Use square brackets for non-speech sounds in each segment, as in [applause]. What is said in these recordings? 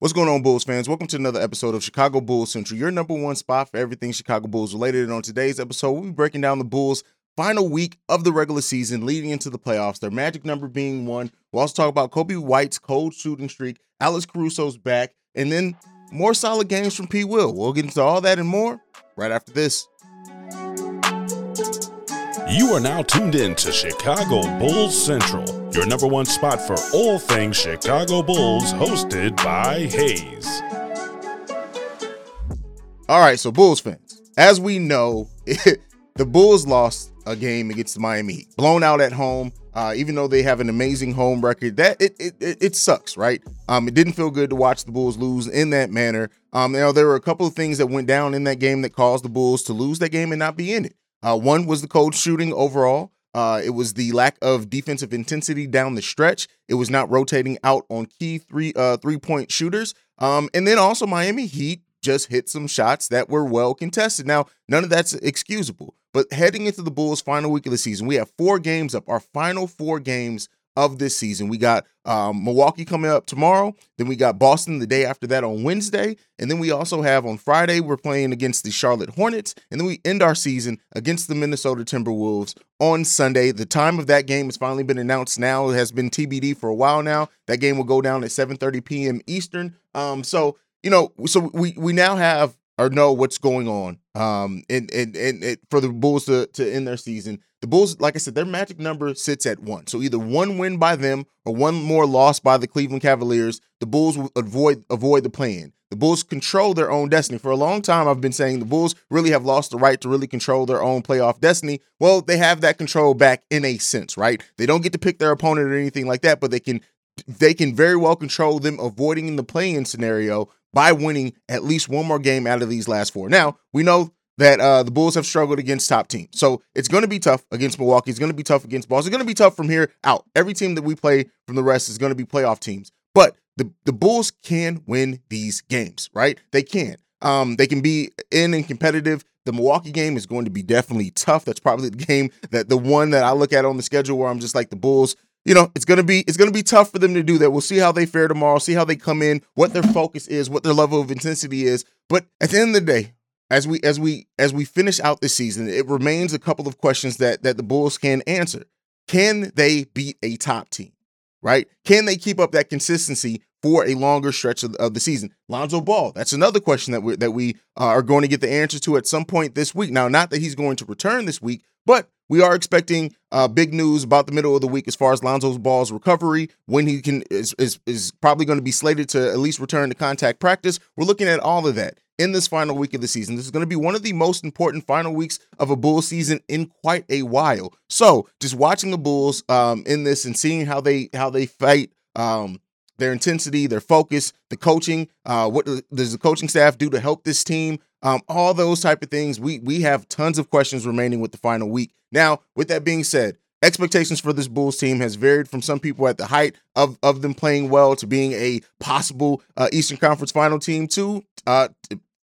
What's going on, Bulls fans? Welcome to another episode of Chicago Bulls Central, your number one spot for everything Chicago Bulls related. And on today's episode, we'll be breaking down the Bulls' final week of the regular season leading into the playoffs, their magic number being one. We'll also talk about Coby White's cold shooting streak, Alex Caruso's back, and then more solid games from P. Will. We'll get into all that and more right after this. You are now tuned in to Chicago Bulls Central, your number one spot for all things Chicago Bulls, hosted by Hayes. All right, so Bulls fans, as we know, [laughs] the Bulls lost a game against Miami Heat, blown out at home. Uh, even though they have an amazing home record, that it, it it, it sucks, right? Um, it didn't feel good to watch the Bulls lose in that manner. Um, you know, there were a couple of things that went down in that game that caused the Bulls to lose that game and not be in it. Uh, one was the cold shooting overall. Uh, it was the lack of defensive intensity down the stretch. It was not rotating out on key three uh, three point shooters. Um, and then also Miami Heat just hit some shots that were well contested. Now, none of that's excusable. But heading into the Bulls' final week of the season, we have four games up. Our final four games of this season. We got um, Milwaukee coming up tomorrow. Then we got Boston the day after that on Wednesday. And then we also have on Friday, we're playing against the Charlotte Hornets. And then we end our season against the Minnesota Timberwolves on Sunday. The time of that game has finally been announced now. It has been TBD for a while now. That game will go down at 7:30 p.m. Eastern. Um, so you know, so we we now have or know what's going on um and and and, for the bulls to to end their season the bulls like i said their magic number sits at one. So either one win by them or one more loss by the cleveland cavaliers the bulls will avoid avoid the plan the bulls control their own destiny. For a long time i've been saying the bulls really have lost the right to really control their own playoff destiny. Well they have that control back in a sense right? They don't get to pick their opponent or anything like that but they can they can very well control them avoiding in the play-in scenario by winning at least one more game out of these last four. Now, we know that uh, the Bulls have struggled against top teams. So it's going to be tough against Milwaukee. It's going to be tough against Boston. It's going to be tough from here out. Every team that we play from the rest is going to be playoff teams. But the, the Bulls can win these games, right? They can. Um, they can be in and competitive. The Milwaukee game is going to be definitely tough. That's probably the game that the one that I look at on the schedule where I'm just like the Bulls you know, it's gonna be it's gonna be tough for them to do that. We'll see how they fare tomorrow, see how they come in, what their focus is, what their level of intensity is. But at the end of the day, as we as we as we finish out this season, it remains a couple of questions that that the Bulls can answer. Can they beat a top team? Right? Can they keep up that consistency for a longer stretch of, of the season? Lonzo Ball, that's another question that we that we uh, are going to get the answer to at some point this week. Now, not that he's going to return this week, but we are expecting uh, big news about the middle of the week as far as Lonzo's Ball's recovery. When he can is is, is probably going to be slated to at least return to contact practice. We're looking at all of that in this final week of the season. This is going to be one of the most important final weeks of a Bulls season in quite a while. So just watching the Bulls um, in this and seeing how they how they fight. Um, their intensity, their focus, the coaching. Uh, what does the coaching staff do to help this team? Um, all those type of things. We we have tons of questions remaining with the final week. Now, with that being said, expectations for this Bulls team has varied from some people at the height of of them playing well to being a possible uh, Eastern Conference Final team to uh,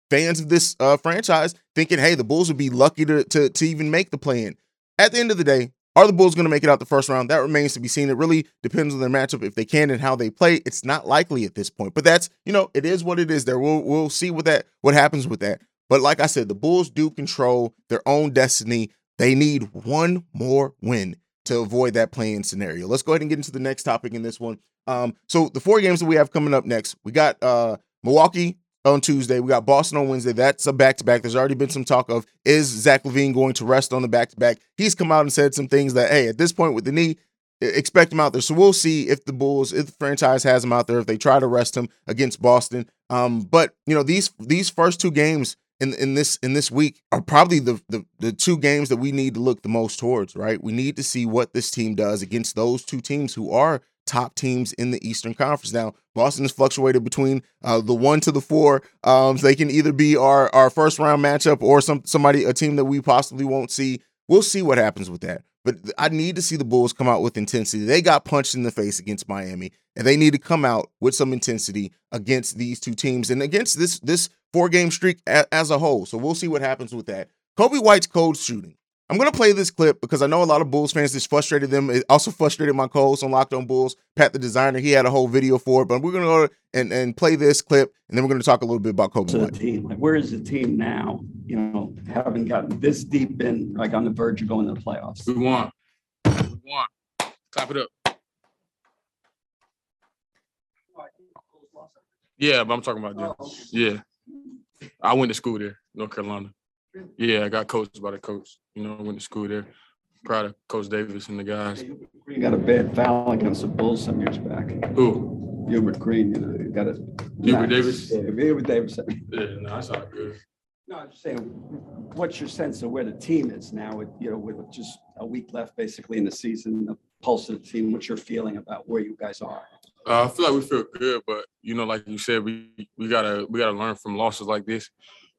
fans of this uh, franchise thinking, hey, the Bulls would be lucky to, to to even make the play in. At the end of the day, are the Bulls going to make it out the first round? That remains to be seen. It really depends on their matchup if they can and how they play. It's not likely at this point, but that's you know it is what it is. There, we'll we'll see what that what happens with that. But like I said, the Bulls do control their own destiny. They need one more win to avoid that playing scenario. Let's go ahead and get into the next topic in this one. Um, so the four games that we have coming up next, we got uh Milwaukee on Tuesday, we got Boston on Wednesday. That's a back to back. There's already been some talk of is Zach LaVine going to rest on the back to back. He's come out and said some things that hey, at this point with the knee, expect him out there. So we'll see if the Bulls, if the franchise has him out there, if they try to rest him against Boston. Um, but you know these these first two games in in this in this week are probably the, the the two games that we need to look the most towards, right? We need to see what this team does against those two teams who are top teams in the Eastern Conference. Now, Boston has fluctuated between uh, the one to the four. Um, so they can either be our our first round matchup or some somebody a team that we possibly won't see. We'll see what happens with that. But I need to see the Bulls come out with intensity. They got punched in the face against Miami, and they need to come out with some intensity against these two teams and against this this four game streak a, as a whole. So we'll see what happens with that. Coby White's cold shooting. I'm gonna play this clip because I know a lot of Bulls fans. This frustrated them. It also frustrated my co-host on Locked On Bulls, Pat the designer. He had a whole video for it, but we're gonna go and, and play this clip, and then we're gonna talk a little bit about Coby. To the team, like where is the team now? You know, having gotten this deep in, like on the verge of going to the playoffs. We won. We won. Clap it up. Yeah, but I'm talking about them. Yeah. I went to school there, North Carolina. Yeah, I got coached by the coach. You know, I went to school there. Proud of Coach Davis and the guys. You got a bad foul against the Bulls some years back. Who? Hubert Green, you know, you got a. Hubert Davis? Yeah, Hubert Davis. Yeah, no, that's all good. No, I'm just saying, what's your sense of where the team is now with, you know, with just a week left basically in the season, the pulse of the team, what's your feeling about where you guys are? Uh, I feel like we feel good, but you know, like you said, we we gotta we gotta learn from losses like this.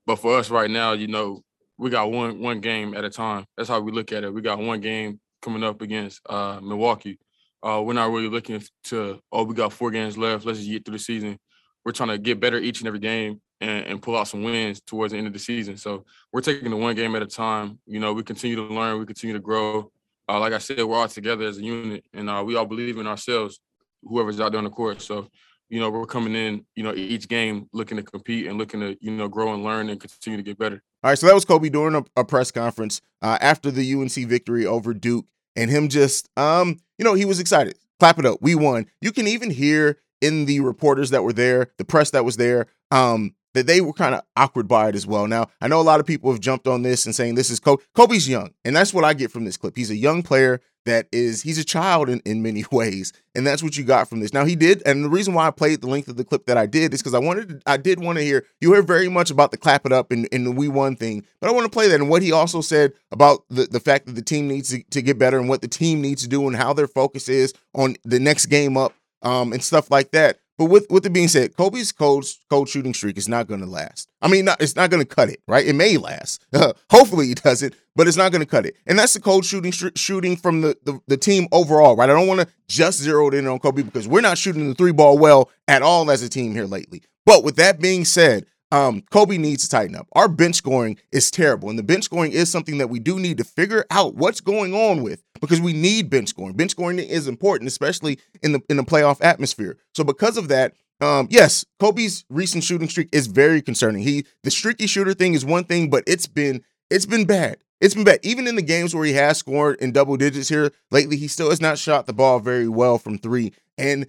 But for us right now, you know, we got one one game at a time. That's how we look at it. We got one game coming up against uh, Milwaukee. Uh, we're not really looking to oh we got four games left. Let's just get through the season. We're trying to get better each and every game and, and pull out some wins towards the end of the season. So we're taking the one game at a time. You know, we continue to learn, we continue to grow. Uh, like I said, we're all together as a unit, and uh, we all believe in ourselves. Whoever's out there on the court. So you know, we're coming in, you know, each game looking to compete and looking to, you know, grow and learn and continue to get better. All right, so that was Coby during a, a press conference uh, after the UNC victory over Duke, and him just, um, you know, he was excited. Clap it up, we won. You can even hear in the reporters that were there, the press that was there, um, that they were kind of awkward by it as well. Now, I know a lot of people have jumped on this and saying this is Coby. Coby's young, and that's what I get from this clip. He's a young player that is he's a child in, in many [laughs] ways, and that's what you got from this. Now he did, and the reason why I played the length of the clip that I did is because I wanted to, I did want to hear you hear very much about the clap it up and, and the we won thing, but I want to play that and what he also said about the, the fact that the team needs to, to get better and what the team needs to do and how their focus is on the next game up um, and stuff like that. But with with it being said, Coby's cold cold shooting streak is not going to last. I mean, not, it's not going to cut it, right? It may last. [laughs] hopefully, it doesn't, but it's not going to cut it. And that's the cold shooting sh- shooting from the, the the team overall, right? I don't want to just zero it in on Coby because we're not shooting the three ball well at all as a team here lately. But with that being said, um, Coby needs to tighten up. Our bench scoring is terrible, and the bench scoring is something that we do need to figure out what's going on with because we need bench scoring. Bench scoring is important, especially in the in the playoff atmosphere. So because of that, um, yes, Coby's recent shooting streak is very concerning. He the streaky shooter thing is one thing, but it's been it's been bad. It's been bad. Even in the games where he has scored in double digits here lately, he still has not shot the ball very well from three. And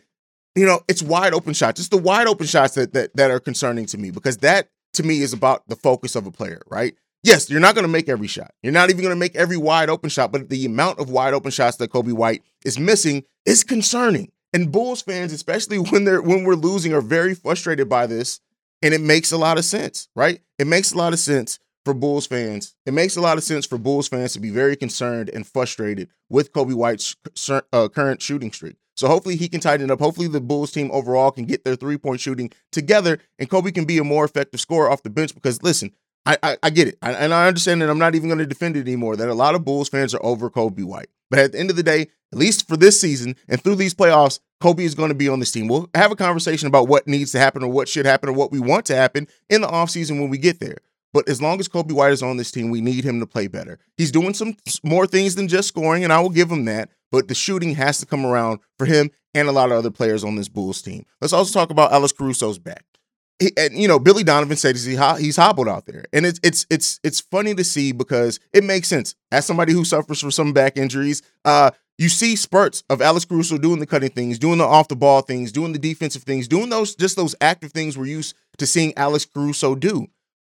you know, it's wide open shots. It's the wide open shots that that that are concerning to me because that to me is about the focus of a player, right? Yes, you're not going to make every shot. You're not even going to make every wide open shot, but the amount of wide open shots that Coby White is missing is concerning. And Bulls fans, especially [laughs] when they're when we're losing, are very frustrated by this. And it makes a lot of sense, right? It makes a lot of sense for Bulls fans. It makes a lot of sense for Bulls fans to be very concerned and frustrated with Coby White's uh, current shooting streak. So hopefully he can tighten up. Hopefully the Bulls team overall can get their three point shooting together, and Coby can be a more effective scorer off the bench. Because listen, I I, I get it, I, and I understand that I'm not even going to defend it anymore. That a lot of Bulls fans are over Coby White, but at the end of the day, at least for this season and through these playoffs, Coby is going to be on this team. We'll have a conversation about what needs to happen or what should happen or what we want to happen in the offseason when we get there. But as long as Coby White is on this team, we need him to play better. He's doing some more things than just scoring, and I will give him that. But the shooting has to come around for him and a lot of other players on this Bulls team. Let's also talk about Alex Caruso's back. He, and you know, Billy Donovan said he's he's hobbled out there, and it's it's it's it's funny to see because it makes sense. As somebody who suffers from some back injuries, uh, you see spurts of Alex Caruso doing the cutting things, doing the off the ball things, doing the defensive things, doing those just those active things we're used to seeing Alex Caruso do.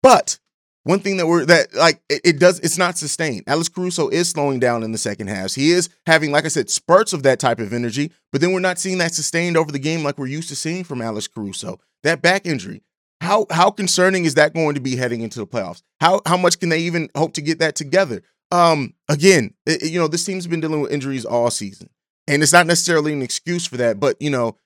But one thing that we're that like it, it, does it's not sustained. Alex Caruso is slowing down in the second halves. He is having, like I said, spurts of that type of energy, but then we're not seeing that sustained over the game like we're used to seeing from Alex Caruso. That back injury. How how concerning is that going to be heading into the playoffs? How how much can they even hope to get that together? Um, again, it, you know, this team's been dealing with injuries all season. And it's not necessarily an excuse for that, but you know,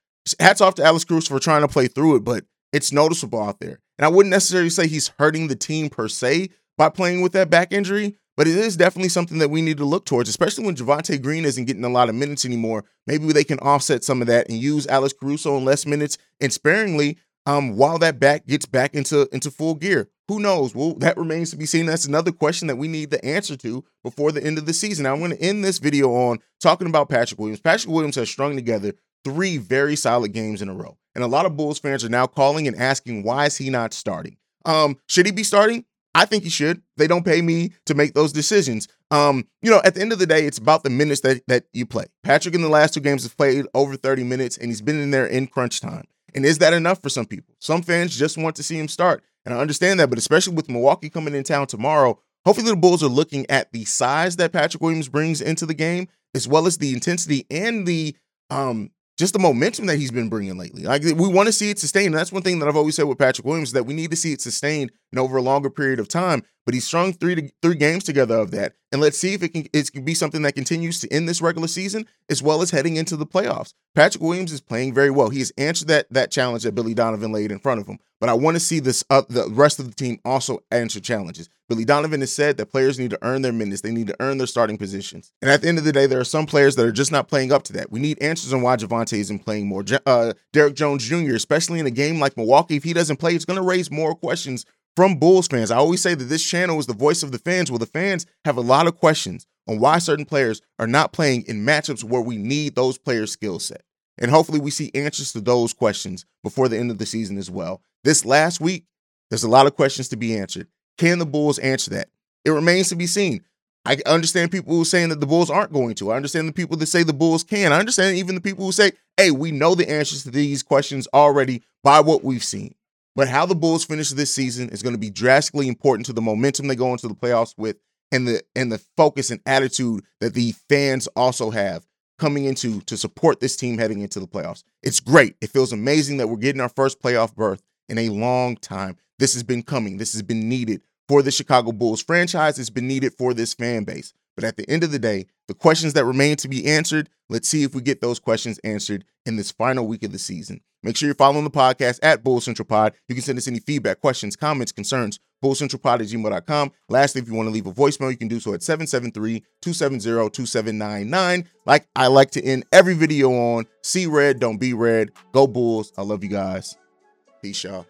hats off to Alex Caruso for trying to play through it, but it's noticeable out there. And I wouldn't necessarily say he's hurting the team per se by playing with that back injury, but it is definitely something that we need to look towards, especially when Javonte Green isn't getting a lot of minutes anymore. Maybe they can offset some of that and use Alex Caruso in less minutes and sparingly um, while that back gets back into into full gear. Who knows? Well, that remains to be seen. That's another question that we need the answer to before the end of the season. I'm going to end this video on talking about Patrick Williams. Patrick Williams has strung together three very solid games in a row. And a lot of Bulls fans are now calling and asking, why is he not starting? Um, should he be starting? I think he should. They don't pay me to make those decisions. Um, you know, at the end of the day, it's about the minutes that that you play. Patrick in the last two games has played over 30 minutes and he's been in there in crunch time. And is that enough for some people? Some fans just want to see him start. And I understand that, but especially with Milwaukee coming in town tomorrow, hopefully the Bulls are looking at the size that Patrick Williams brings into the game, as well as the intensity and the um just the momentum that he's been bringing lately. Like we want to see it sustained. And that's one thing that I've always said with Patrick Williams that we need to see it sustained and over a longer period of time. But he's strung three to, three games together of that, and let's see if it can it can be something that continues to end this regular season as well as heading into the playoffs. Patrick Williams is playing very well. He has answered that that challenge that Billy Donovan laid in front of him. But I want to see this uh, the rest of the team also answer challenges. Billy Donovan has said that players need to earn their minutes. They need to earn their starting positions. And at the end of the day, there are some players that are just not playing up to that. We need answers on why Javonte isn't playing more. Uh, Derrick Jones Jr., especially in a game like Milwaukee, if he doesn't play, it's going to raise more questions from Bulls fans. I always say that this channel is the voice of the fans. Well, the fans have a lot of questions on why certain players are not playing in matchups where we need those players' skill set. And hopefully we see answers to those questions before the end of the season as well. This last week, there's a lot of questions to be answered. Can the Bulls answer that? It remains to be seen. I understand people who are saying that the Bulls aren't going to. I understand the people that say the Bulls can. I understand even the people who say, hey, we know the answers to these questions already by what we've seen. But how the Bulls finish this season is going to be drastically important to the momentum they go into the playoffs with and the and the focus and attitude that the fans also have coming into to support this team heading into the playoffs. It's great. It feels amazing that we're getting our first playoff berth in a long time. This has been coming. This has been needed for the Chicago Bulls franchise. It's been needed for this fan base. But at the end of the day, the questions that remain to be answered, let's see if we get those questions answered in this final week of the season. Make sure you're following the podcast at Bull Central Pod. You can send us any feedback, questions, comments, concerns, bullcentralpod at gmail.com. Lastly, if you want to leave a voicemail, you can do so at 773-270-2799. Like I like to end every video on, see red, don't be red. Go Bulls. I love you guys. Peace, y'all.